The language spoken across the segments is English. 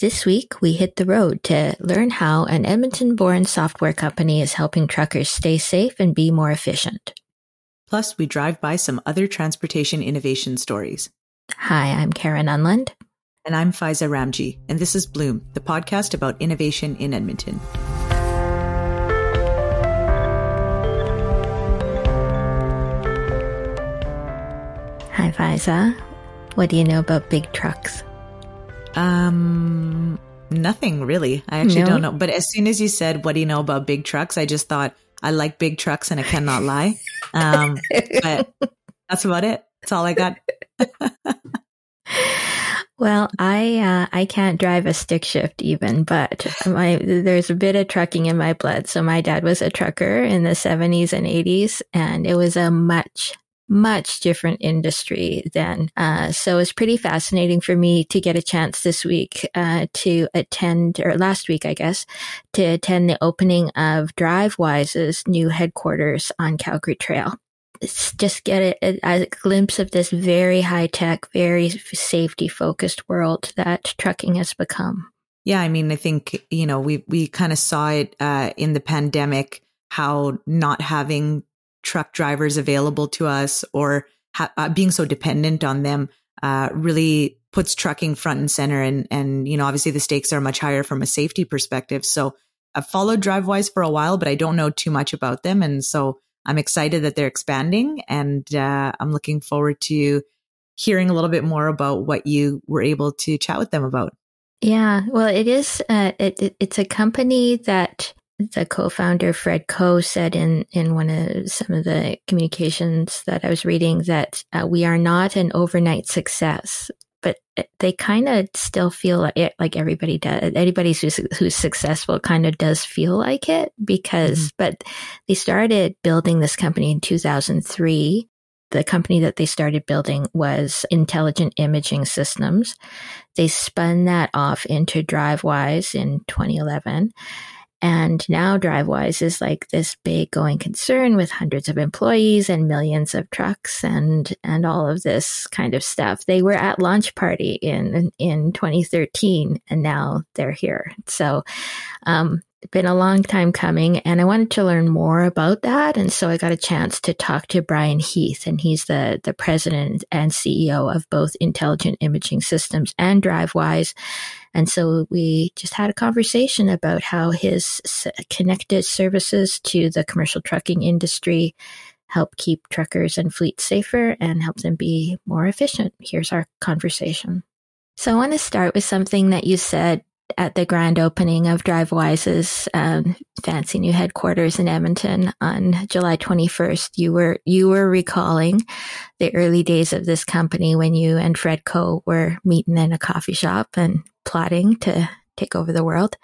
This week, we hit the road to learn how an Edmonton born software company is helping truckers stay safe and be more efficient. Plus, we drive by some other transportation innovation stories. Hi, I'm Karen Unland. And I'm Faaiza Ramji, and this is Bloom, the podcast about innovation in Edmonton. Hi, Faaiza. What do you know about big trucks? Um, nothing really. I actually no? don't know. But as soon as you said, "What do you know about big trucks?" I just thought I like big trucks, and I cannot lie. Um, but that's about it. That's all I got. well, I uh, I can't drive a stick shift even, but my there's a bit of trucking in my blood. So my dad was a trucker in the 70s and 80s, and it was a much much different industry then. Uh, so it's pretty fascinating for me to get a chance this week uh, to attend, or last week, I guess, to attend the opening of Drivewyze's new headquarters on Calgary Trail. It's just get a, a, glimpse of this very high tech, very safety focused world that trucking has become. Yeah, I mean, I think you know we we kind of saw it uh, in the pandemic how not having truck drivers available to us or ha- uh, being so dependent on them uh, really puts trucking front and center. And, and, you know, obviously the stakes are much higher from a safety perspective. So I've followed Drivewyze for a while, but I don't know too much about them. And so I'm excited that they're expanding and uh, I'm looking forward to hearing a little bit more about what you were able to chat with them about. Yeah, well, it is. Uh, it, it, it's a company that the co-founder Fred Koh said in in one of some of the communications that I was reading that uh, we are not an overnight success, but they kind of still feel like, it, like everybody does. Anybody who's, who's successful kind of does feel like it because, mm-hmm. but they started building this company in 2003. The company that they started building was Intelligent Imaging Systems. They spun that off into Drivewyze in 2011 and now Drivewyze is like this big going concern with hundreds of employees and millions of trucks and and all of this kind of stuff. They were at launch party in in 2013 and now they're here. So um, been a long time coming and I wanted to learn more about that. And so I got a chance to talk to Brian Heath and he's the, the president and CEO of both Intelligent Imaging Systems and Drivewyze. And so we just had a conversation about how his connected services to the commercial trucking industry help keep truckers and fleets safer and help them be more efficient. Here's our conversation. So I want to start with something that you said at the grand opening of Drivewyze's um, fancy new headquarters in Edmonton on July 21st, you were you were recalling the early days of this company when you and Fred Koh were meeting in a coffee shop and plotting to take over the world.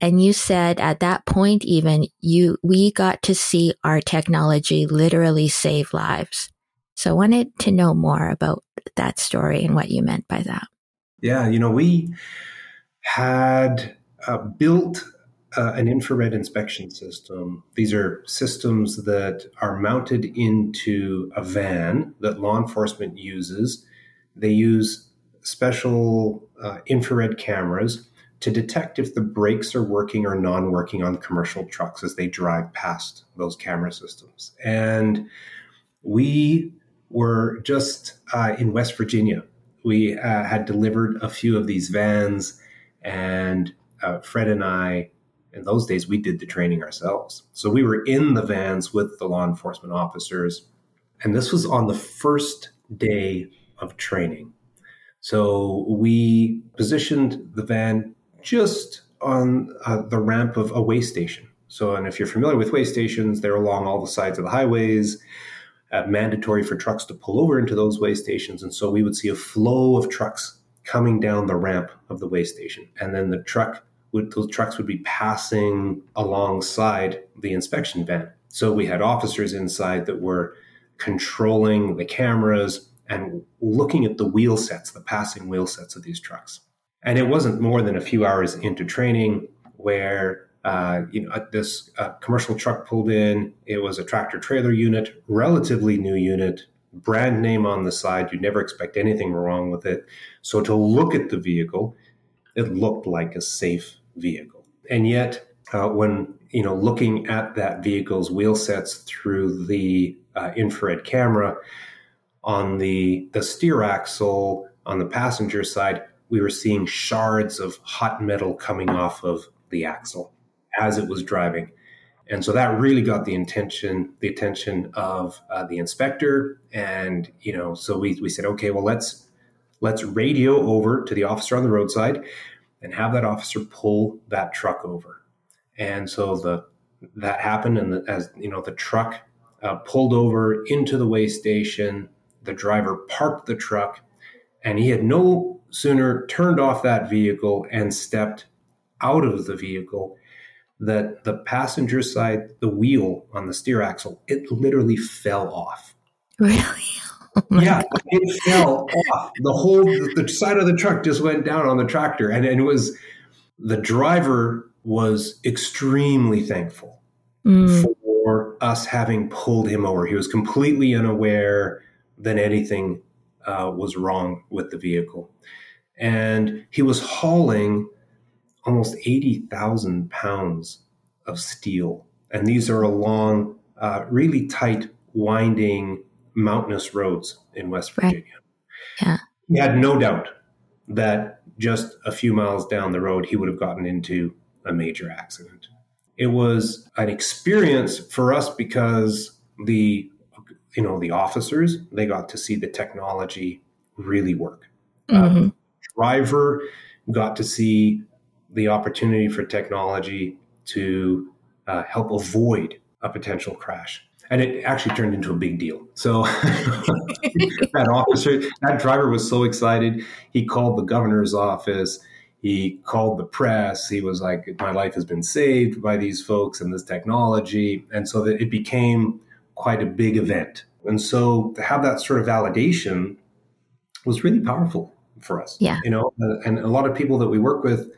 And you said at that point, even you, we got to see our technology literally save lives. So I wanted to know more about that story and what you meant by that. Yeah, you know, we had uh, built uh, an infrared inspection system. These are systems that are mounted into a van that law enforcement uses. They use special uh, infrared cameras to detect if the brakes are working or non working on commercial trucks as they drive past those camera systems. And we were just uh, in West Virginia. We uh, had delivered a few of these vans and uh, Fred and I, in those days, we did the training ourselves. So we were in the vans with the law enforcement officers. And this was on the first day of training. So we positioned the van just on uh, the ramp of a way station. So, and if you're familiar with way stations, they're along all the sides of the highways, uh, mandatory for trucks to pull over into those way stations. And so we would see a flow of trucks coming down the ramp of the way station. And then the truck would, those trucks would be passing alongside the inspection van. So we had officers inside that were controlling the cameras and looking at the wheel sets, the passing wheel sets of these trucks. And it wasn't more than a few hours into training where uh, you know this uh, commercial truck pulled in. It was a tractor trailer unit, relatively new unit, brand name on the side. You'd never expect anything wrong with it. So to look at the vehicle, it looked like a safe vehicle. And yet, uh, when you know looking at that vehicle's wheel sets through the uh, infrared camera on the the steer axle on the passenger side, we were seeing shards of hot metal coming off of the axle as it was driving. And so that really got the attention, the attention of uh, the inspector. And, you know, so we, we said, okay, well, let's, let's radio over to the officer on the roadside and have that officer pull that truck over. And so the, that happened. And the, as, you know, the truck uh, pulled over into the way station, the driver parked the truck and he had no sooner turned off that vehicle and stepped out of the vehicle that the passenger side, the wheel on the steer axle, it literally fell off. Really? Oh yeah, God. it fell off. The whole the side of the truck just went down on the tractor, and, and it was the driver was extremely thankful mm. for us having pulled him over. He was completely unaware that anything uh, was wrong with the vehicle, and he was hauling almost 80,000 pounds of steel. And these are along uh, really tight, winding, mountainous roads in West Virginia. Right. Yeah. He had no doubt that just a few miles down the road, he would have gotten into a major accident. It was an experience for us because the you know the officers they got to see the technology really work. Mm-hmm. Uh, driver got to see the opportunity for technology to uh, help avoid a potential crash. And it actually turned into a big deal. So that officer, that driver was so excited. He called the governor's office. He called the press. He was like, My life has been saved by these folks and this technology. And so that it became quite a big event. And so to have that sort of validation was really powerful for us. Yeah. You know, and a lot of people that we work with,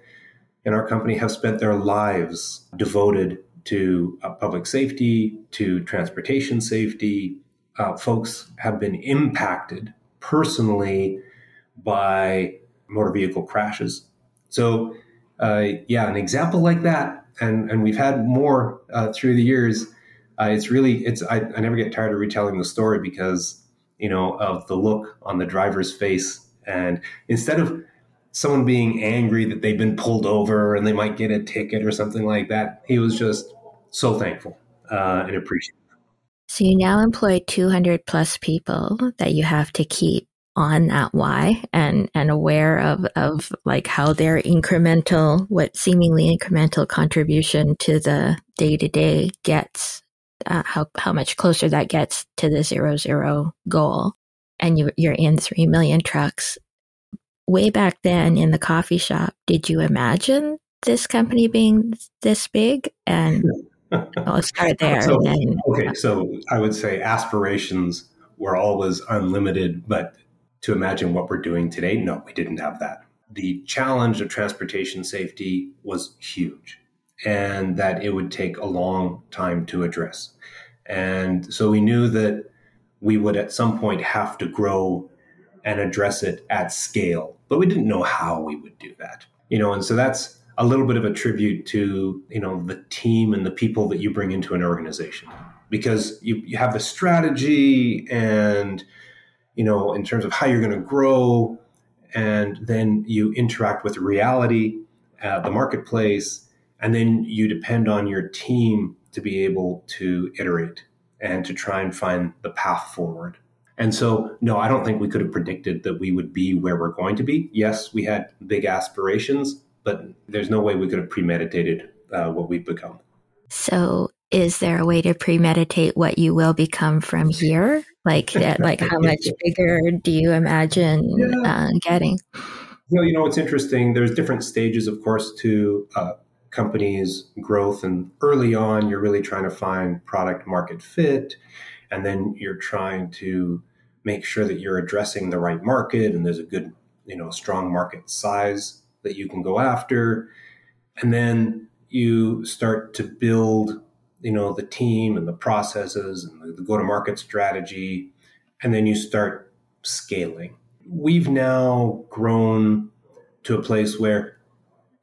in our company have spent their lives devoted to uh, public safety, to transportation safety. Uh, folks have been impacted personally by motor vehicle crashes. So, uh, yeah, an example like that, and and we've had more uh, through the years. Uh, it's really it's I, I never get tired of retelling the story because you know of the look on the driver's face, and instead of someone being angry that they've been pulled over and they might get a ticket or something like that. He was just so thankful uh, and appreciative. So you now employ 200 plus people that you have to keep on that why and and aware of of like how their incremental what seemingly incremental contribution to the day to day gets uh, how how much closer that gets to the zero zero goal and you you're in 3 million trucks way back then in the coffee shop, did you imagine this company being this big? And I'll start there. so, then, okay, so I would say aspirations were always unlimited, but to imagine what we're doing today, no, we didn't have that. The challenge of transportation safety was huge and that it would take a long time to address. And so we knew that we would at some point have to grow and address it at scale. But we didn't know how we would do that. You know, and so that's a little bit of a tribute to, you know, the team and the people that you bring into an organization. Because you, you have the strategy and, you know, in terms of how you're going to grow, and then you interact with reality, uh, the marketplace, and then you depend on your team to be able to iterate and to try and find the path forward. And so, no, I don't think we could have predicted that we would be where we're going to be. Yes, we had big aspirations, but there's no way we could have premeditated uh, what we've become. So, is there a way to premeditate what you will become from here? Like, like how much bigger do you imagine yeah. uh, getting? Well, you know, it's interesting. There's different stages, of course, to uh, companies' growth, and early on, you're really trying to find product market fit, and then you're trying to make sure that you're addressing the right market and there's a good, you know, strong market size that you can go after. And then you start to build, you know, the team and the processes and the go to market strategy. And then you start scaling. We've now grown to a place where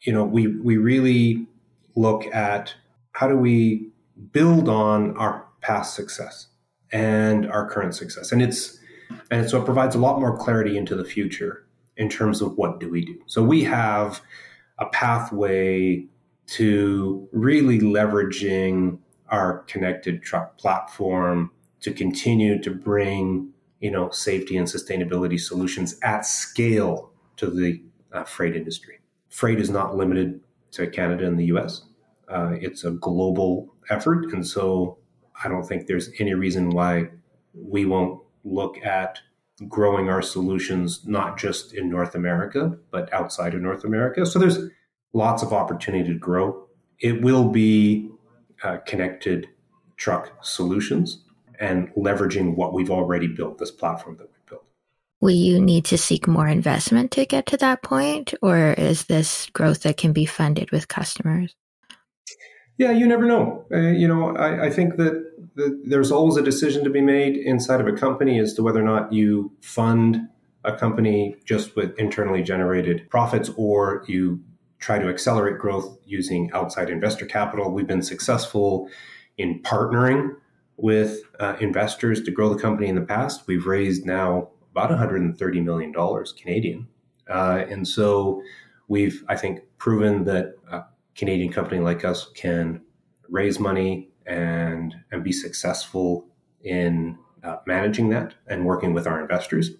you know, we we really look at how do we build on our past success and our current success, and it's and so it provides a lot more clarity into the future in terms of what do we do. So we have a pathway to really leveraging our connected truck platform to continue to bring you know safety and sustainability solutions at scale to the uh, freight industry. Freight is not limited to Canada and the U.S. Uh, it's a global effort, and so I don't think there's any reason why we won't look at growing our solutions not just in North America but outside of North America. So there's lots of opportunity to grow. It will be uh, connected truck solutions and leveraging what we've already built, this platform that we've built. Will you need to seek more investment to get to that point, or is this growth that can be funded with customers? Yeah, you never know. Uh, you know, I, I think that, there's always a decision to be made inside of a company as to whether or not you fund a company just with internally generated profits or you try to accelerate growth using outside investor capital. We've been successful in partnering with uh, investors to grow the company in the past. We've raised now about 130 million dollars Canadian, uh, and so we've I think proven that a Canadian company like us can raise money and and be successful in uh, managing that and working with our investors.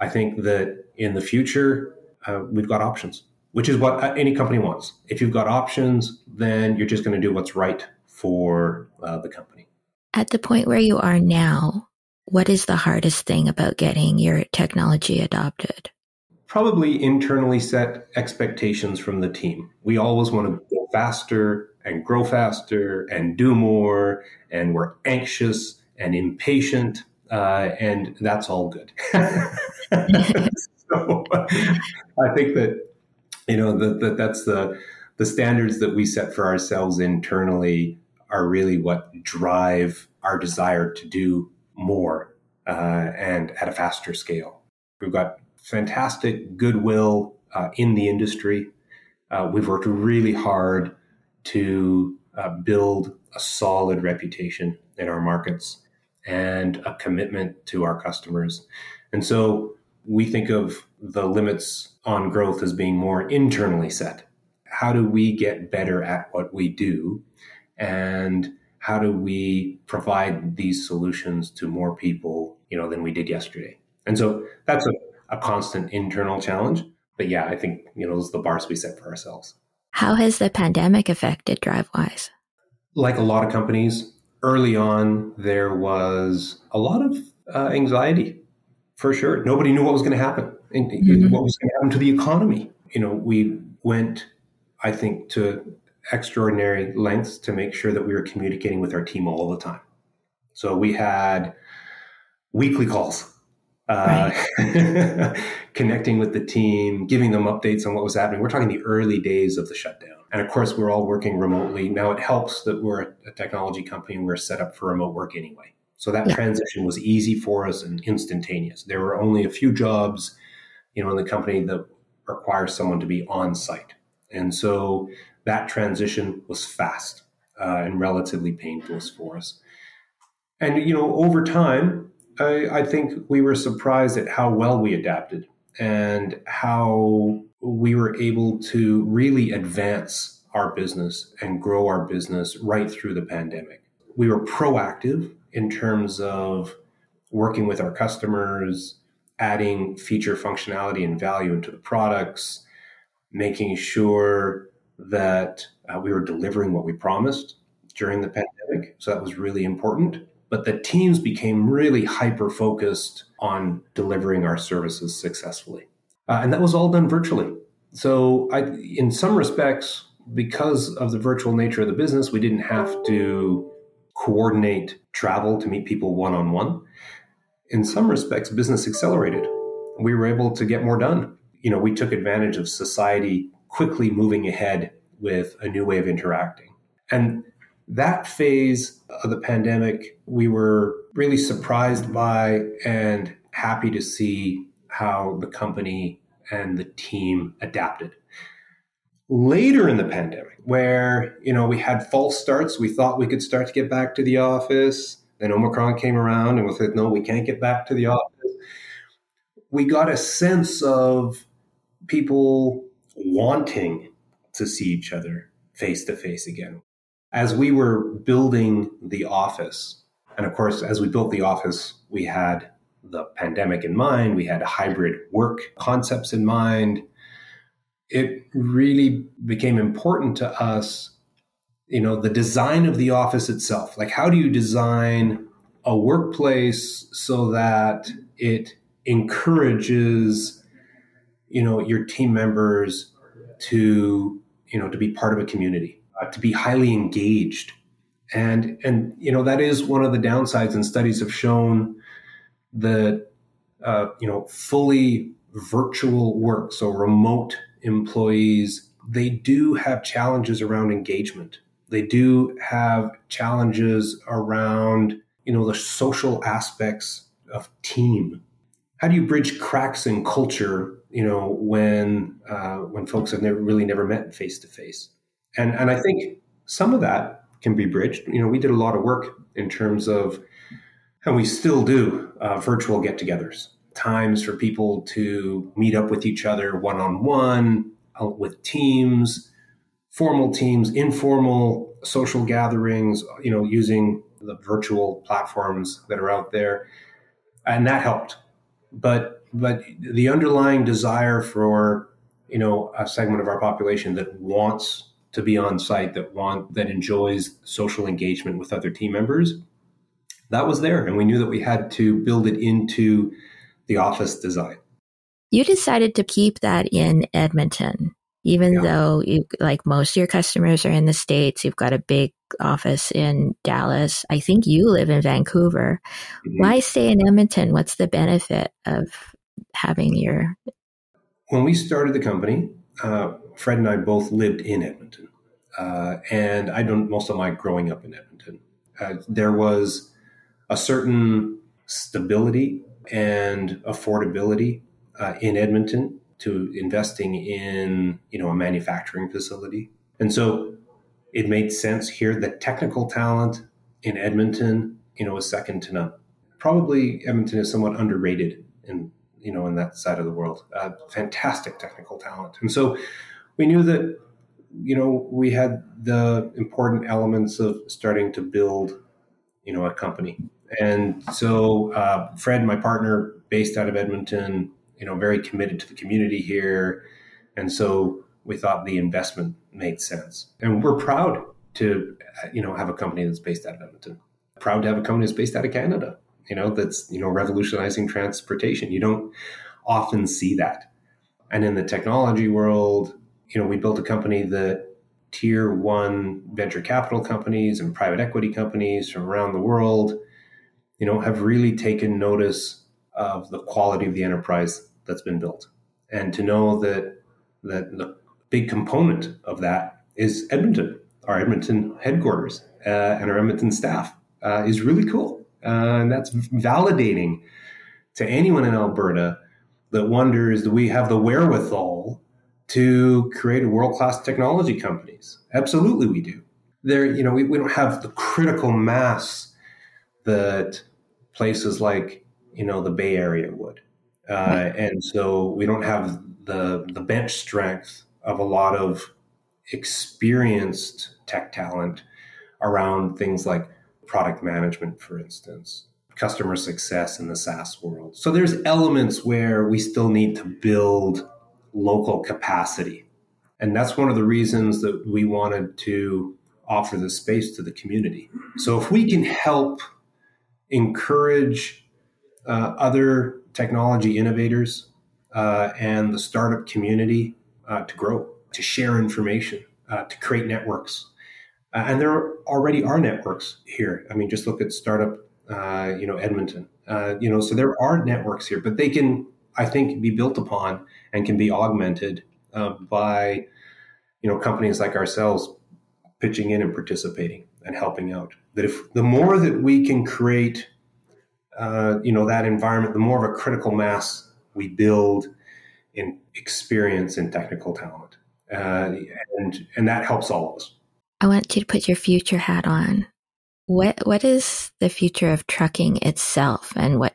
I think that in the future uh, we've got options which is what uh, any company wants. If you've got options, then you're just going to do what's right for uh, the company. At the point where you are now, what is the hardest thing about getting your technology adopted? Probably internally set expectations from the team. We always want to go faster and grow faster and do more, and we're anxious and impatient, uh, and that's all good. so I think that you know that, that that's the the standards that we set for ourselves internally are really what drive our desire to do more uh, and at a faster scale. We've got fantastic goodwill uh, in the industry. Uh, we've worked really hard to uh, build a solid reputation in our markets and a commitment to our customers. And so we think of the limits on growth as being more internally set. How do we get better at what we do? And how do we provide these solutions to more people, you know, than we did yesterday? And so that's a, a constant internal challenge. But yeah, I think, you know, those are the bars we set for ourselves. How has the pandemic affected Drivewyze? Like a lot of companies, early on, there was a lot of uh, anxiety for sure. Nobody knew what was going to happen and mm-hmm. what was going to happen to the economy. You know, we went, I think, to extraordinary lengths to make sure that we were communicating with our team all the time. So we had weekly calls, uh, right. connecting with the team, giving them updates on what was happening. We're talking the early days of the shutdown. And of course, we're all working remotely. Now, it helps that we're a technology company and we're set up for remote work anyway. So that yeah. transition was easy for us and instantaneous. There were only a few jobs, you know, in the company that requires someone to be on site. And so that transition was fast uh, and relatively painless for us. And, you know, over time, I, I think we were surprised at how well we adapted and how we were able to really advance our business and grow our business right through the pandemic. We were proactive in terms of working with our customers, adding feature functionality and value into the products, making sure that uh, we were delivering what we promised during the pandemic. So that was really important. But the teams became really hyper focused on delivering our services successfully. Uh, and that was all done virtually. So, I, in some respects, because of the virtual nature of the business, we didn't have to coordinate travel to meet people one on one. In some respects, business accelerated. We were able to get more done. You know, we took advantage of society quickly moving ahead with a new way of interacting. And that phase of the pandemic, we were really surprised by and happy to see how the company and the team adapted. later in the pandemic where you know we had false starts we thought we could start to get back to the office. Then omicron came around and we said no we can't get back to the office. We got a sense of people wanting to see each other face to face again as we were building the office and of course as we built the office we had the pandemic in mind we had hybrid work concepts in mind. It really became important to us you know the design of the office itself. Like how do you design a workplace so that it encourages you know your team members to you know to be part of a community uh, to be highly engaged and and you know that is one of the downsides and studies have shown that uh, you know fully virtual work so remote employees, they do have challenges around engagement. They do have challenges around, you know, the social aspects of team. How do you bridge cracks in culture, you know, when uh, when folks have never really never met face to face? And and I think some of that can be bridged. You know, we did a lot of work in terms of, and we still do uh, virtual get-togethers times for people to meet up with each other one on one, with teams, formal teams, informal social gatherings, you know, using the virtual platforms that are out there. And that helped. But but the underlying desire for, you know, a segment of our population that wants to be on site, that want that enjoys social engagement with other team members, that was there. And we knew that we had to build it into the office design. You decided to keep that in Edmonton, even yeah. though you like most of your customers are in the States. You've got a big office in Dallas. I think you live in Vancouver. Mm-hmm. Why stay in Edmonton? What's the benefit of having your. When we started the company, uh, Fred and I both lived in Edmonton. Uh, and I don't most of my growing up in Edmonton. Uh, there was a certain stability and affordability uh, in Edmonton to investing in you know a manufacturing facility. And so it made sense here. The technical talent in Edmonton, you know, is second to none. Probably Edmonton is somewhat underrated in you know in that side of the world. Uh, fantastic technical talent, and so we knew that you know we had the important elements of starting to build you know a company and so uh, Fred, my partner, based out of Edmonton, you know, very committed to the community here, and so we thought the investment made sense. And we're proud to, you know, have a company that's based out of Edmonton. Proud to have a company that's based out of Canada. You know, that's you know revolutionizing transportation. You don't often see that. And in the technology world, you know, we built a company that tier one venture capital companies and private equity companies from around the world you know, have really taken notice of the quality of the enterprise that's been built, and to know that that the big component of that is Edmonton, our Edmonton headquarters, uh, and our Edmonton staff uh, is really cool, uh, and that's validating to anyone in Alberta that wonders do we have the wherewithal to create world class technology companies? Absolutely, we do. There, you know, we, we don't have the critical mass that places like you know the Bay Area would, uh, and so we don't have the the bench strength of a lot of experienced tech talent around things like product management, for instance, customer success in the SaaS world. So there's elements where we still need to build local capacity. And that's one of the reasons that we wanted to offer the space to the community. So if we can help encourage uh, other technology innovators uh, and the startup community uh, to grow, to share information, uh, to create networks. Uh, and there already are networks here. I mean, just look at startup, uh, you know, Edmonton. you know, so there are networks here, but they can, I think, be built upon and can be augmented by, you know, companies like ourselves pitching in and participating and helping out. That if the more that we can create, uh, you know, that environment, the more of a critical mass we build in experience and technical talent. uh, and and that helps all of us. I want you to put your future hat on. What what is the future of trucking itself, and what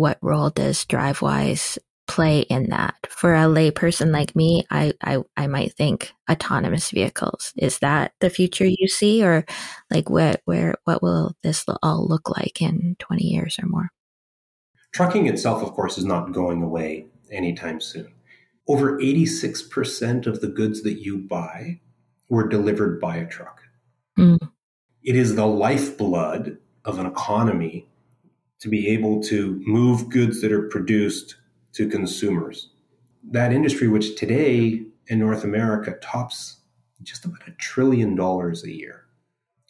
what role does Drivewyze play in that? For a layperson like me, I, I I might think autonomous vehicles. Is that the future you see, or like what where what will this all look like in twenty years or more? Trucking itself, of course, is not going away anytime soon. Over 86% of the goods that you buy were delivered by a truck. Mm. It is the lifeblood of an economy to be able to move goods that are produced to consumers. That industry, which today in North America tops just about a trillion dollars a year,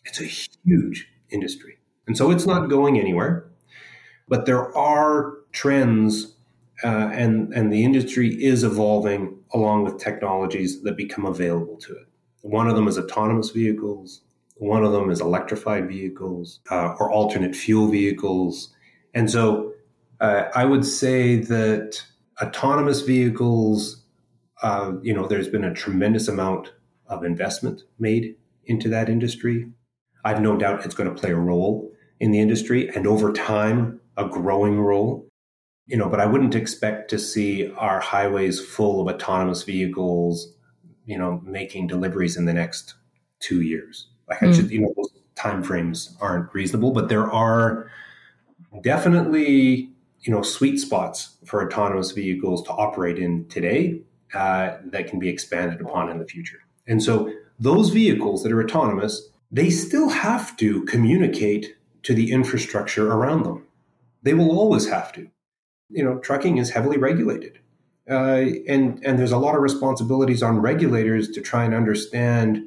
it's a huge industry. And so it's not going anywhere. But there are trends, uh, and and the industry is evolving along with technologies that become available to it. One of them is autonomous vehicles. One of them is electrified vehicles uh, or alternate fuel vehicles. And so uh, I would say that autonomous vehicles, uh, you know, there's been a tremendous amount of investment made into that industry. I've no doubt it's going to play a role in the industry. And over time, a growing role. You know, but I wouldn't expect to see our highways full of autonomous vehicles, you know, making deliveries in the next two years. Like mm. I just, you know, those timeframes aren't reasonable, but there are definitely, you know, sweet spots for autonomous vehicles to operate in today uh, that can be expanded upon in the future. And so those vehicles that are autonomous, they still have to communicate to the infrastructure around them. They will always have to. You know, trucking is heavily regulated. Uh, and and there's a lot of responsibilities on regulators to try and understand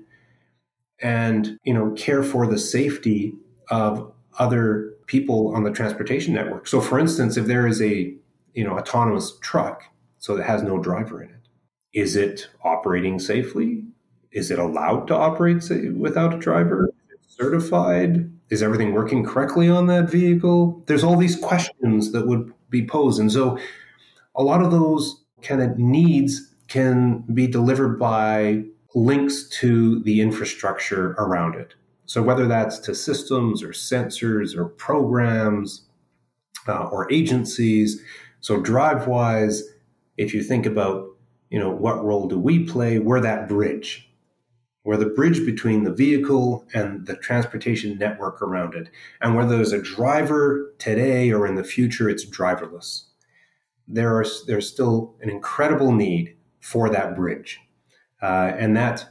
and you know care for the safety of other people on the transportation network. So, for instance, if there is a you know autonomous truck, so that has no driver in it, is it operating safely? Is it allowed to operate without a driver? Is it certified? is everything working correctly on that vehicle? There's all these questions that would be posed. And so a lot of those kind of needs can be delivered by links to the infrastructure around it. So whether that's to systems or sensors or programs uh, or agencies. So Drivewyze, if you think about, you know, what role do we play? We're that bridge we're the bridge between the vehicle and the transportation network around it. And whether there's a driver today or in the future, it's driverless. There are, there's still an incredible need for that bridge. Uh, and that,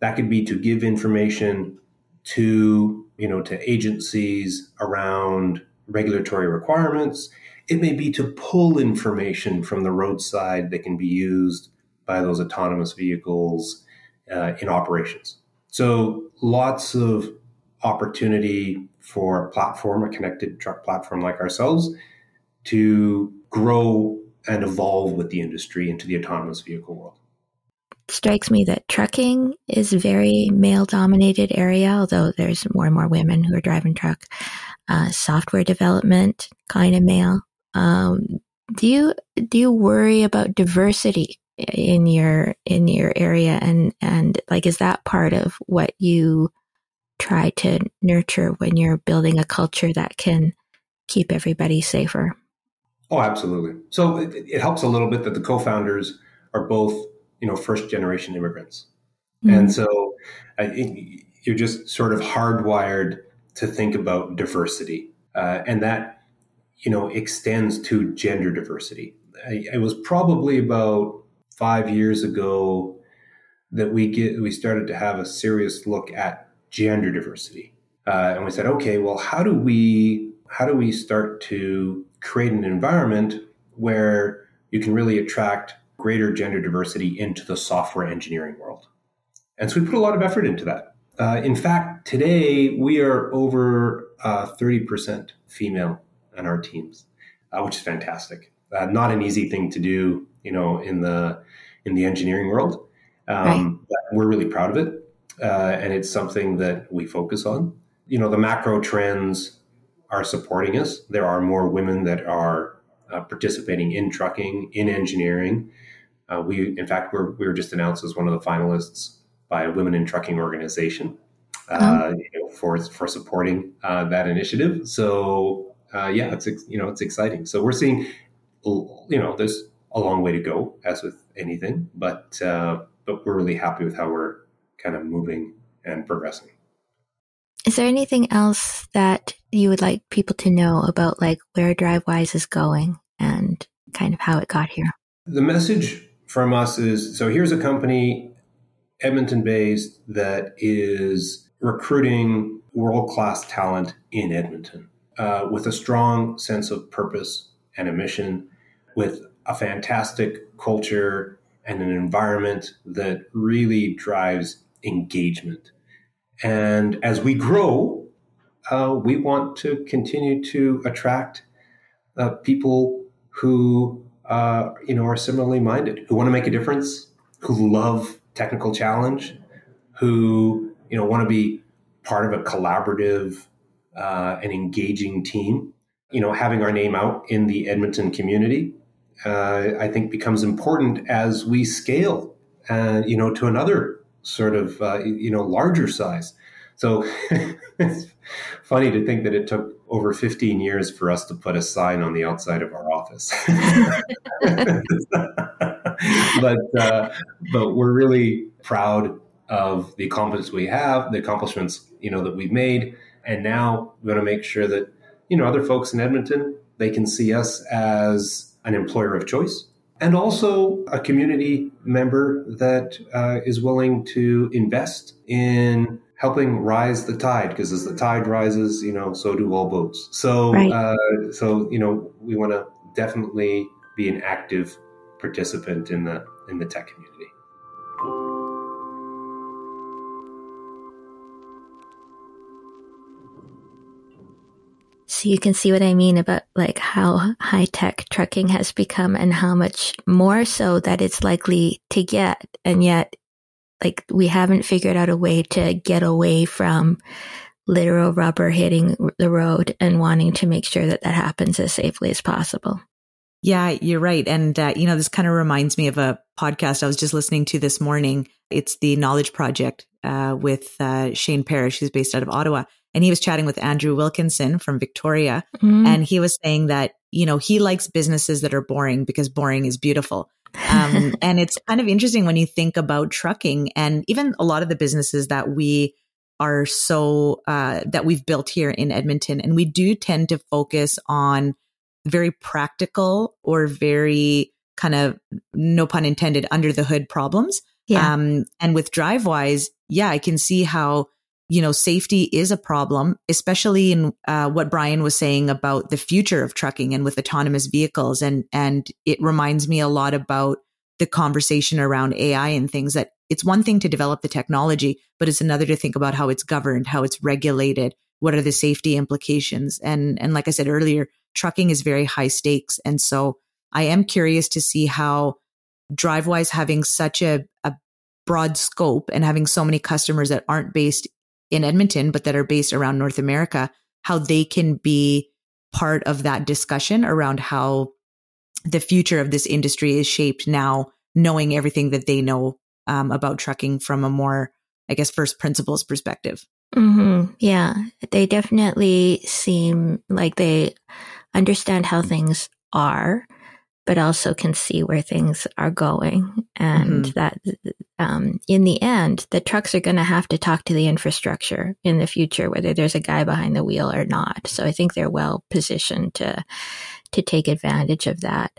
that could be to give information to, you know, to agencies around regulatory requirements. It may be to pull information from the roadside that can be used by those autonomous vehicles uh, in operations. So lots of opportunity for a platform, a connected truck platform like ourselves, to grow and evolve with the industry into the autonomous vehicle world. Strikes me that trucking is a very male dominated area, although there's more and more women who are driving truck. Uh, software development, kind of male. Um, do you do you worry about diversity in your in your area and and like is that part of what you try to nurture when you're building a culture that can keep everybody safer oh absolutely so it, it helps a little bit that the co-founders are both you know first generation immigrants mm-hmm. and so I, you're just sort of hardwired to think about diversity uh, and that you know extends to gender diversity I, it was probably about five years ago that we get we started to have a serious look at gender diversity, uh, and we said, okay, well, how do we how do we start to create an environment where you can really attract greater gender diversity into the software engineering world? And so we put a lot of effort into that. Uh, in fact, today we are over uh, 30% female in our teams, uh, which is fantastic. Uh, not an easy thing to do you know, in the in the engineering world. Um, right. We're really proud of it, uh, and it's something that we focus on. You know, the macro trends are supporting us. There are more women that are uh, participating in trucking, in engineering. Uh, we, in fact, we're, we were just announced as one of the finalists by a Women in Trucking organization uh, oh. you know, for for supporting uh, that initiative. So uh, yeah, it's you know it's exciting. So we're seeing you know there's a long way to go as with anything, but uh, but we're really happy with how we're kind of moving and progressing. Is there anything else that you would like people to know about like where Drivewyze is going and kind of how it got here? The message from us is so here's a company Edmonton based that is recruiting world class talent in Edmonton uh, with a strong sense of purpose and a mission, with a fantastic culture and an environment that really drives engagement. And as we grow, uh, we want to continue to attract uh, people who uh, you know are similarly minded, who want to make a difference, who love technical challenge, who you know want to be part of a collaborative uh, and engaging team. You know, having our name out in the Edmonton community, uh, I think, becomes important as we scale. Uh, you know, to another sort of uh, you know larger size. So it's funny to think that it took over 15 years for us to put a sign on the outside of our office. but uh, but we're really proud of the accomplishments we have, the accomplishments you know that we've made, and now we want to make sure that you know other folks in Edmonton they can see us as an employer of choice and also a community member that uh, is willing to invest in helping rise the tide because as the tide rises you know so do all boats so right. uh, so you know we want to definitely be an active participant in the in the tech community So you can see what I mean about like how high tech trucking has become and how much more so that it's likely to get. And yet, like we haven't figured out a way to get away from literal rubber hitting the road and wanting to make sure that that happens as safely as possible. Yeah, you're right. And, uh, you know, this kind of reminds me of a podcast I was just listening to this morning. It's the Knowledge Project uh, with uh, Shane Parrish, who's based out of Ottawa and he was chatting with Andrew Wilkinson from Victoria. Mm. And he was saying that, you know, he likes businesses that are boring because boring is beautiful. Um, and it's kind of interesting when you think about trucking and even a lot of the businesses that we are so, uh, that we've built here in Edmonton. And we do tend to focus on very practical or very kind of, no pun intended, under the hood problems. Yeah. Um, and with Drivewyze, yeah, I can see how you know, safety is a problem, especially in uh, what Brian was saying about the future of trucking and with autonomous vehicles. And, and it reminds me a lot about the conversation around AI and things that it's one thing to develop the technology, but it's another to think about how it's governed, how it's regulated, what are the safety implications. And, and like I said earlier, trucking is very high stakes. And so I am curious to see how Drivewyze having such a, a broad scope and having so many customers that aren't based in Edmonton, but that are based around North America, how they can be part of that discussion around how the future of this industry is shaped now, knowing everything that they know um, about trucking from a more, I guess, first principles perspective. Mm-hmm. Yeah, they definitely seem like they understand how things are but also can see where things are going. And mm-hmm. that um, in the end, the trucks are going to have to talk to the infrastructure in the future, whether there's a guy behind the wheel or not. So I think they're well positioned to to take advantage of that.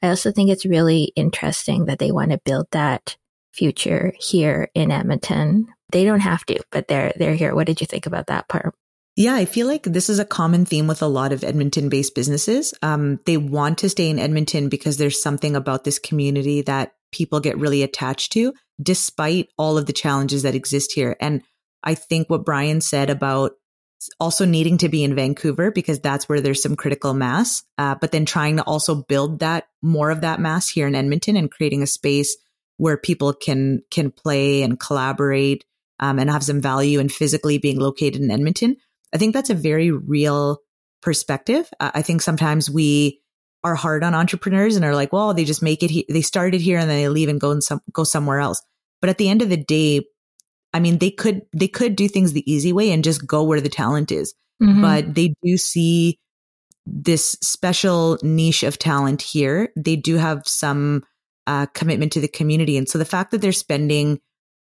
I also think it's really interesting that they want to build that future here in Edmonton. They don't have to, but they're they're here. What did you think about that part? Yeah, I feel like this is a common theme with a lot of Edmonton based businesses. Um, they want to stay in Edmonton because there's something about this community that people get really attached to, despite all of the challenges that exist here. And I think what Brian said about also needing to be in Vancouver because that's where there's some critical mass, uh, but then trying to also build that more of that mass here in Edmonton and creating a space where people can can play and collaborate um, and have some value and physically being located in Edmonton. I think that's a very real perspective. Uh, I think sometimes we are hard on entrepreneurs and are like, well, they just make it. He- they started here and then they leave and go and some go somewhere else. But at the end of the day, I mean, they could they could do things the easy way and just go where the talent is. Mm-hmm. But they do see this special niche of talent here. They do have some uh, commitment to the community, and so the fact that they're spending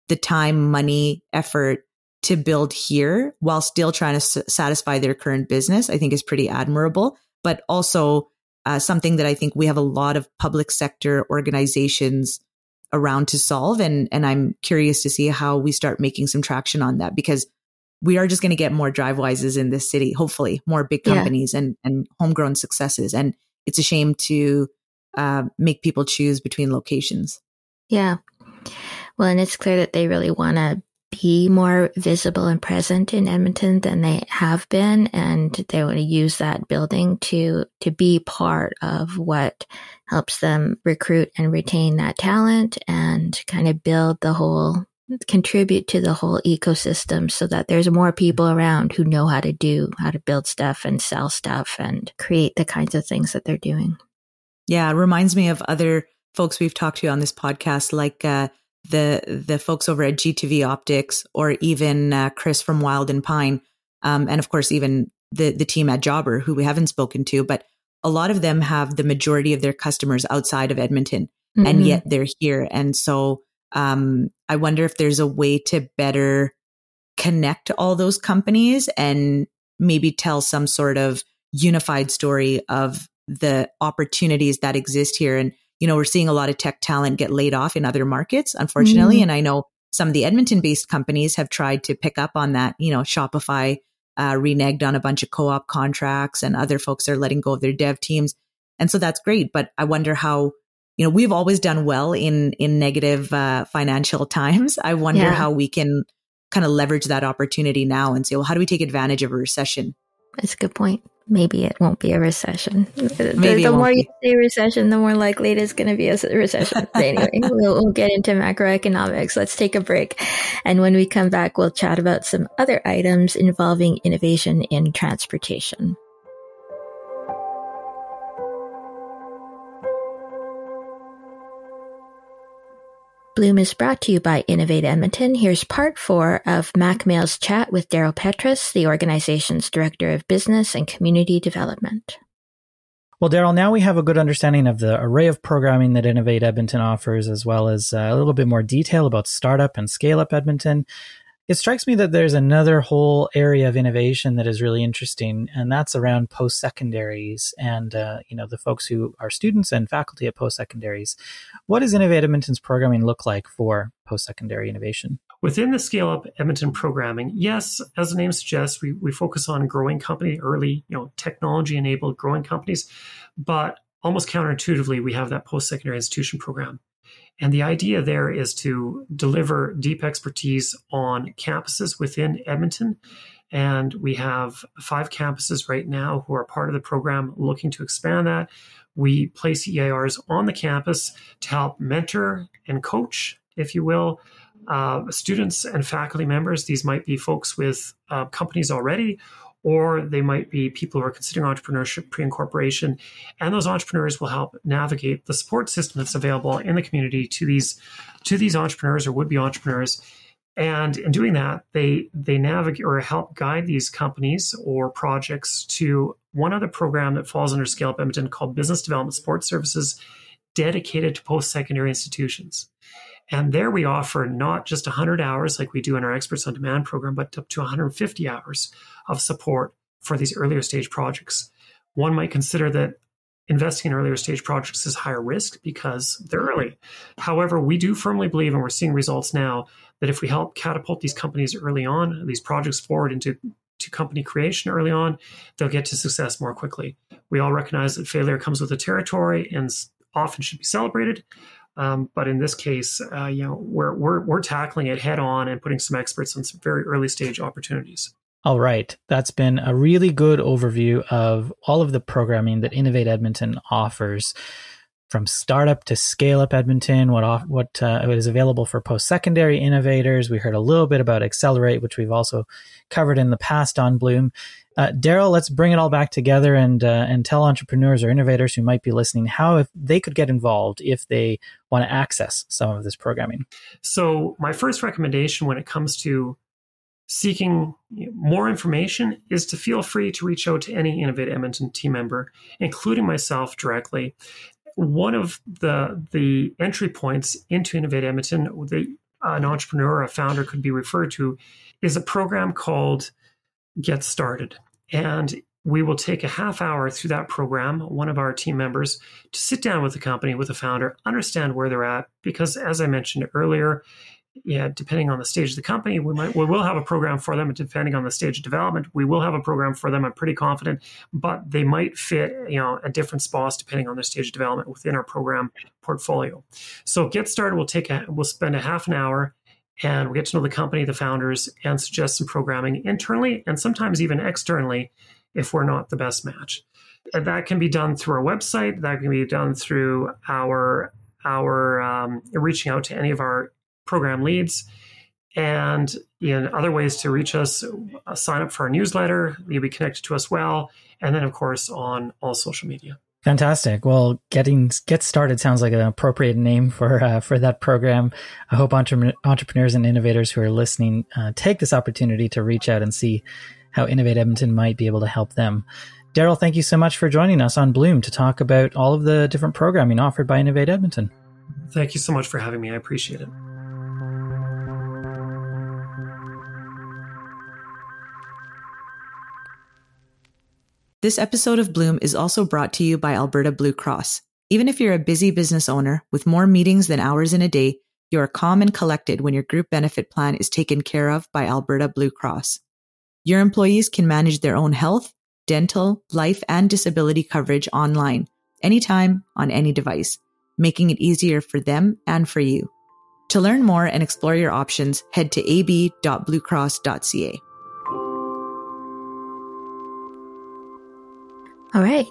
the time, money, effort to build here while still trying to s- satisfy their current business, I think is pretty admirable. But also uh, something that I think we have a lot of public sector organizations around to solve. And, and I'm curious to see how we start making some traction on that because we are just going to get more Drivewyzes in this city, hopefully more big companies yeah. and, and homegrown successes. And it's a shame to uh, make people choose between locations. Yeah. Well, and it's clear that they really want to be more visible and present in Edmonton than they have been, and they want to use that building to to be part of what helps them recruit and retain that talent and kind of build the whole contribute to the whole ecosystem so that there's more people around who know how to do how to build stuff and sell stuff and create the kinds of things that they're doing. Yeah, it reminds me of other folks we've talked to on this podcast like uh, the the folks over at G2V Optics or even uh, Chris from Wild and Pine, um, and of course even the the team at Jobber who we haven't spoken to, but a lot of them have the majority of their customers outside of Edmonton, mm-hmm. and yet they're here. And so um, I wonder if there's a way to better connect all those companies and maybe tell some sort of unified story of the opportunities that exist here and you know, we're seeing a lot of tech talent get laid off in other markets, unfortunately. Mm. And I know some of the Edmonton based companies have tried to pick up on that. You know, Shopify uh, reneged on a bunch of co op contracts and other folks are letting go of their dev teams. And so that's great. But I wonder how, you know, we've always done well in, in negative uh, financial times. I wonder yeah. how we can kind of leverage that opportunity now and say, well, how do we take advantage of a recession? That's a good point maybe it won't be a recession. The, the more you say recession, the more likely it is going to be a recession. anyway, we'll, we'll get into macroeconomics. Let's take a break. And when we come back, we'll chat about some other items involving innovation in transportation. Bloom is brought to you by Innovate Edmonton. Here's part four of Mack Male's chat with Daryl Petrus, the organization's Director of Business and Community Development. Well, Daryl, now we have a good understanding of the array of programming that Innovate Edmonton offers, as well as uh, a little bit more detail about startup and scale up Edmonton it strikes me that there's another whole area of innovation that is really interesting, and that's around post secondaries and uh, you know the folks who are students and faculty at post secondaries. What does Innovate Edmonton's programming look like for post secondary innovation? Within the Scale Up Edmonton programming, yes, as the name suggests, we, we focus on growing company early, you know, technology enabled growing companies, but almost counterintuitively, we have that post secondary institution program. And the idea there is to deliver deep expertise on campuses within Edmonton. And we have five campuses right now who are part of the program looking to expand that. We place EIRs on the campus to help mentor and coach, if you will, uh, students and faculty members. These might be folks with uh, companies already or they might be people who are considering entrepreneurship pre-incorporation. And those entrepreneurs will help navigate the support system that's available in the community to these to these entrepreneurs or would-be entrepreneurs. And in doing that they they navigate or help guide these companies or projects to one other program that falls under scale up edmonton called business development support services dedicated to post-secondary institutions and there we offer not just 100 hours like we do in our Experts on Demand program, but up to 150 hours of support for these earlier stage projects. One might consider that investing in earlier stage projects is higher risk because they're early. However, we do firmly believe, and we're seeing results now, that if we help catapult these companies early on, these projects forward into to company creation early on, they'll get to success more quickly. We all recognize that failure comes with the territory and often should be celebrated. Um, but in this case, uh, you know, we're, we're, we're tackling it head on and putting some experts on some very early stage opportunities. All right. That's been a really good overview of all of the programming that Innovate Edmonton offers. from startup to scale up Edmonton, what off, what uh, is available for post secondary innovators. We heard a little bit about Accelerate, which we've also covered in the past on Bloom. Uh, Daryl, let's bring it all back together and uh, and tell entrepreneurs or innovators who might be listening how if they could get involved if they want to access some of this programming. So, my first recommendation when it comes to seeking more information is to feel free to reach out to any Innovate Edmonton team member, including myself directly one of the the entry points into Innovate Edmonton, the, an entrepreneur or a founder could be referred to, is a program called Get Started, and we will take a half hour through that program, one of our team members, to sit down with the company, with the founder, understand where they're at. Because as I mentioned earlier, yeah, depending on the stage of the company, we might we will have a program for them. Depending on the stage of development, we will have a program for them. I'm pretty confident, but they might fit you know at different spots depending on their stage of development within our program portfolio. So get started. We'll take a we'll spend a half an hour and we'll get to know the company, the founders, and suggest some programming internally and sometimes even externally if we're not the best match. And that can be done through our website. That can be done through our our um, reaching out to any of our program leads. And in other ways to reach us, uh, sign up for our newsletter. You'll be connected to us well. And then, of course, on all social media. Fantastic. Well, getting get started sounds like an appropriate name for uh, for that program. I hope entre- entrepreneurs and innovators who are listening uh, take this opportunity to reach out and see how Innovate Edmonton might be able to help them. Daryl, thank you so much for joining us on Bloom to talk about all of the different programming offered by Innovate Edmonton. Thank you so much for having me. I appreciate it. This episode of Bloom is also brought to you by Alberta Blue Cross. Even if you're a busy business owner with more meetings than hours in a day, you are calm and collected when your group benefit plan is taken care of by Alberta Blue Cross. Your employees can manage their own health, dental, life, and disability coverage online, anytime, on any device, making it easier for them and for you. To learn more and explore your options, head to ab.bluecross.ca. All right.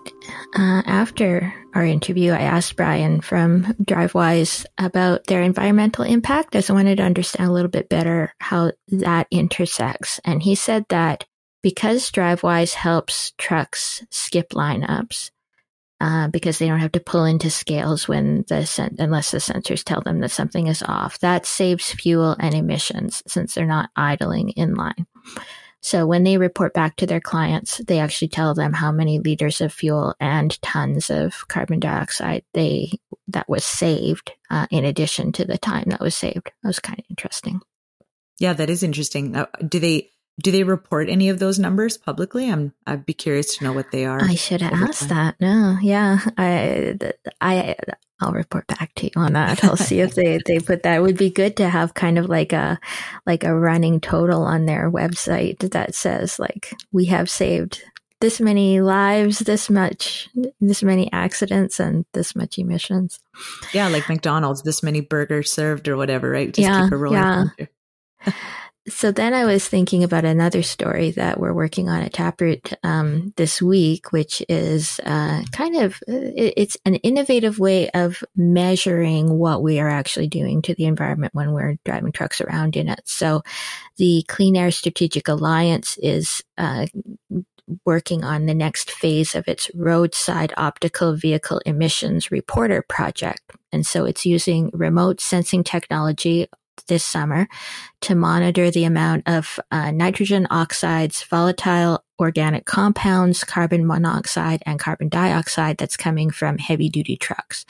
Uh, after our interview, I asked Brian from Drivewyze about their environmental impact as I wanted to understand a little bit better how that intersects. And he said that because Drivewyze helps trucks skip lineups, uh, because they don't have to pull into scales when the sen- unless the sensors tell them that something is off. That saves fuel and emissions since they're not idling in line. So when they report back to their clients, they actually tell them how many liters of fuel and tons of carbon dioxide they that was saved uh, in addition to the time that was saved. That was kind of interesting. Yeah, that is interesting. Uh, do they do they report any of those numbers publicly? I'm I'd be curious to know what they are. I should have asked time. that. No, yeah, I I I'll report back to you on that. I'll see if they they put that. It would be good to have kind of like a like a running total on their website that says like we have saved this many lives, this much, this many accidents, and this much emissions. Yeah, like McDonald's, this many burgers served or whatever, right? Just yeah, yeah. So then I was thinking about another story that we're working on at Taproot um, this week, which is uh, kind of uh, it's an innovative way of measuring what we are actually doing to the environment when we're driving trucks around in it. So the Clean Air Strategic Alliance is uh, working on the next phase of its roadside optical vehicle emissions reporter project. And so it's using remote sensing technology this summer to monitor the amount of uh, nitrogen oxides, volatile organic compounds, carbon monoxide, and carbon dioxide that's coming from heavy duty trucks.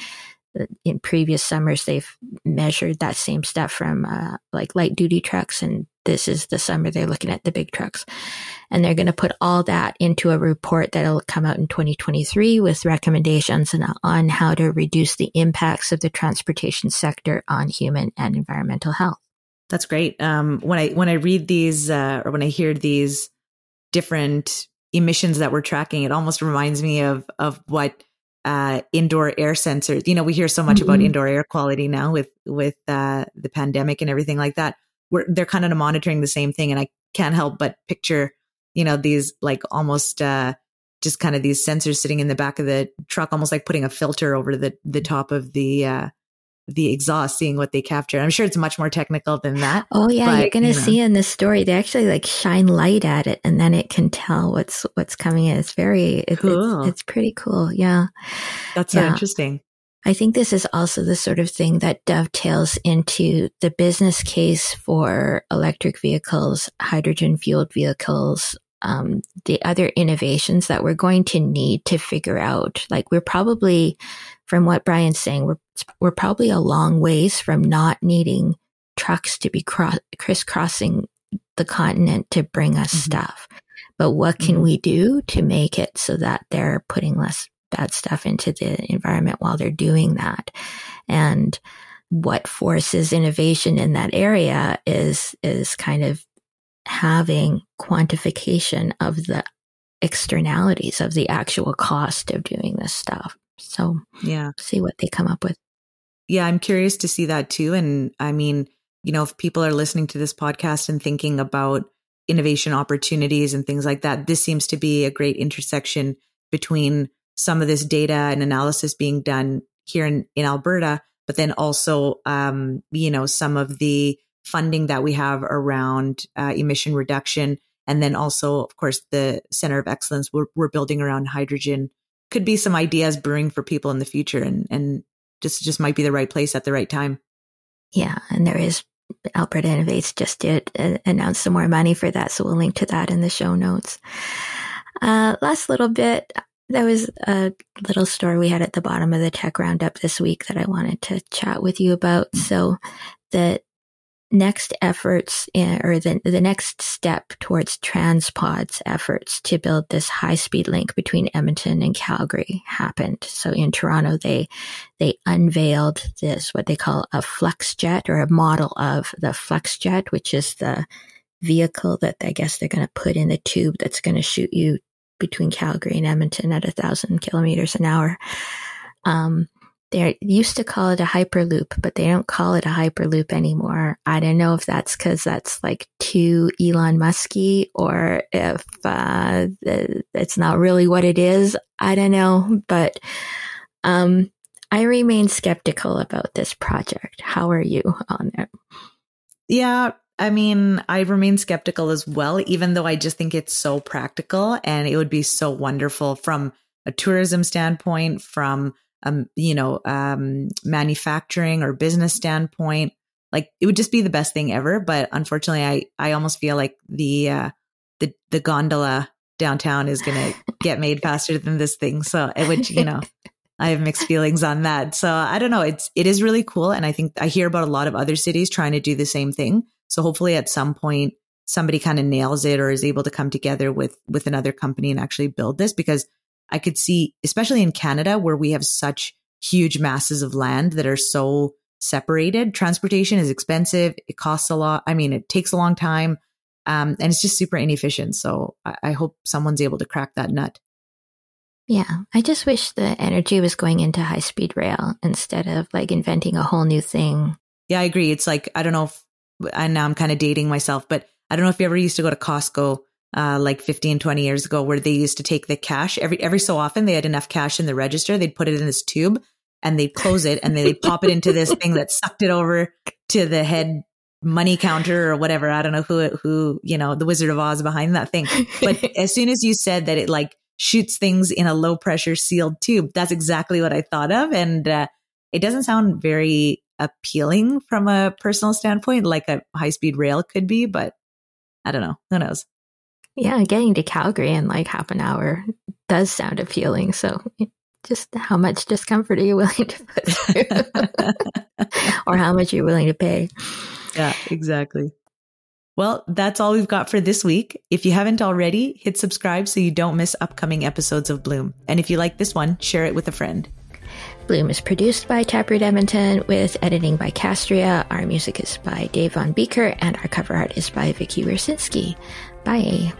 Uh, in previous summers, they've measured that same stuff from uh, like light duty trucks, and this is the summer they're looking at the big trucks. And they're going to put all that into a report that'll come out in 2023 with recommendations on how to reduce the impacts of the transportation sector on human and environmental health. That's great. Um, when I when I read these uh, or when I hear these different emissions that we're tracking, it almost reminds me of of what uh, indoor air sensors. You know, we hear so much mm-hmm. about indoor air quality now with with uh, the pandemic and everything like that. We're, they're kind of monitoring the same thing, and I can't help but picture, you know, these like almost uh, just kind of these sensors sitting in the back of the truck, almost like putting a filter over the the top of the uh, the exhaust, seeing what they capture. I'm sure it's much more technical than that. Oh yeah, but, you're gonna you know. see in this story they actually like shine light at it, and then it can tell what's what's coming in. It's very it, cool. It's, it's, pretty cool. Yeah, that's so interesting. I think this is also the sort of thing that dovetails into the business case for electric vehicles, hydrogen fueled vehicles, um, the other innovations that we're going to need to figure out. Like we're probably, from what Brian's saying, we're we're probably a long ways from not needing trucks to be cross, crisscrossing the continent to bring us mm-hmm. stuff. But what can mm-hmm. we do to make it so that they're putting less bad stuff into the environment while they're doing that? And what forces innovation in that area is is kind of having quantification of the externalities of the actual cost of doing this stuff. So, yeah, see what they come up with. Yeah, I'm curious to see that too. And I mean, you know, if people are listening to this podcast and thinking about innovation opportunities and things like that, this seems to be a great intersection between some of this data and analysis being done here in, in Alberta, but then also, um, you know, some of the funding that we have around uh, emission reduction. And then also, of course, the Center of Excellence we're, we're building around hydrogen could be some ideas brewing for people in the future and, and just, just might be the right place at the right time. Yeah. And there is Alberta Innovates just did uh, announce some more money for that. So we'll link to that in the show notes. Uh, last little bit, there was a little story we had at the bottom of the tech roundup this week that I wanted to chat with you about. So the next efforts in, or the, the next step towards TransPod's efforts to build this high speed link between Edmonton and Calgary happened. So in Toronto, they, they unveiled this, what they call a FluxJet or a model of the FluxJet, which is the vehicle that I guess they're going to put in the tube that's going to shoot you between Calgary and Edmonton at a thousand kilometers an hour. Um, they used to call it a hyperloop, but they don't call it a hyperloop anymore. I don't know if that's because that's like too Elon Musky or if uh, it's not really what it is. I don't know, but um, I remain skeptical about this project. How are you on it? Yeah, I mean, I remain skeptical as well, even though I just think it's so practical and it would be so wonderful from a tourism standpoint, from um, you know, um, manufacturing or business standpoint. Like it would just be the best thing ever. But unfortunately, I, I almost feel like the, uh, the, the gondola downtown is going to get made faster than this thing. So it would, you know, I have mixed feelings on that. So I don't know. It's, it is really cool. And I think I hear about a lot of other cities trying to do the same thing. So hopefully at some point, somebody kind of nails it or is able to come together with, with another company and actually build this because I could see, especially in Canada, where we have such huge masses of land that are so separated. Transportation is expensive. It costs a lot. I mean, it takes a long time. Um, and it's just super inefficient. So I, I hope someone's able to crack that nut. Yeah, I just wish the energy was going into high speed rail instead of like inventing a whole new thing. Yeah, I agree. It's like, I don't know if, and now I'm kind of dating myself, but I don't know if you ever used to go to Costco uh, like 15, 20 years ago where they used to take the cash every, every so often they had enough cash in the register. They'd put it in this tube and they'd close it and they'd pop it into this thing that sucked it over to the head money counter or whatever. I don't know who, who, you know, the Wizard of Oz behind that thing. But as soon as you said that it like shoots things in a low pressure sealed tube, that's exactly what I thought of. And, uh, it doesn't sound very appealing from a personal standpoint, like a high speed rail could be, but I don't know. Who knows? Yeah, getting to Calgary in like half an hour does sound appealing. So just how much discomfort are you willing to put through? or how much are you're willing to pay. Yeah, exactly. Well, that's all we've got for this week. If you haven't already, hit subscribe so you don't miss upcoming episodes of Bloom. And if you like this one, share it with a friend. Bloom is produced by Taproot Edmonton with editing by Castria. Our music is by Dave Von Bieker and our cover art is by Vikki Wiercinski. Bye.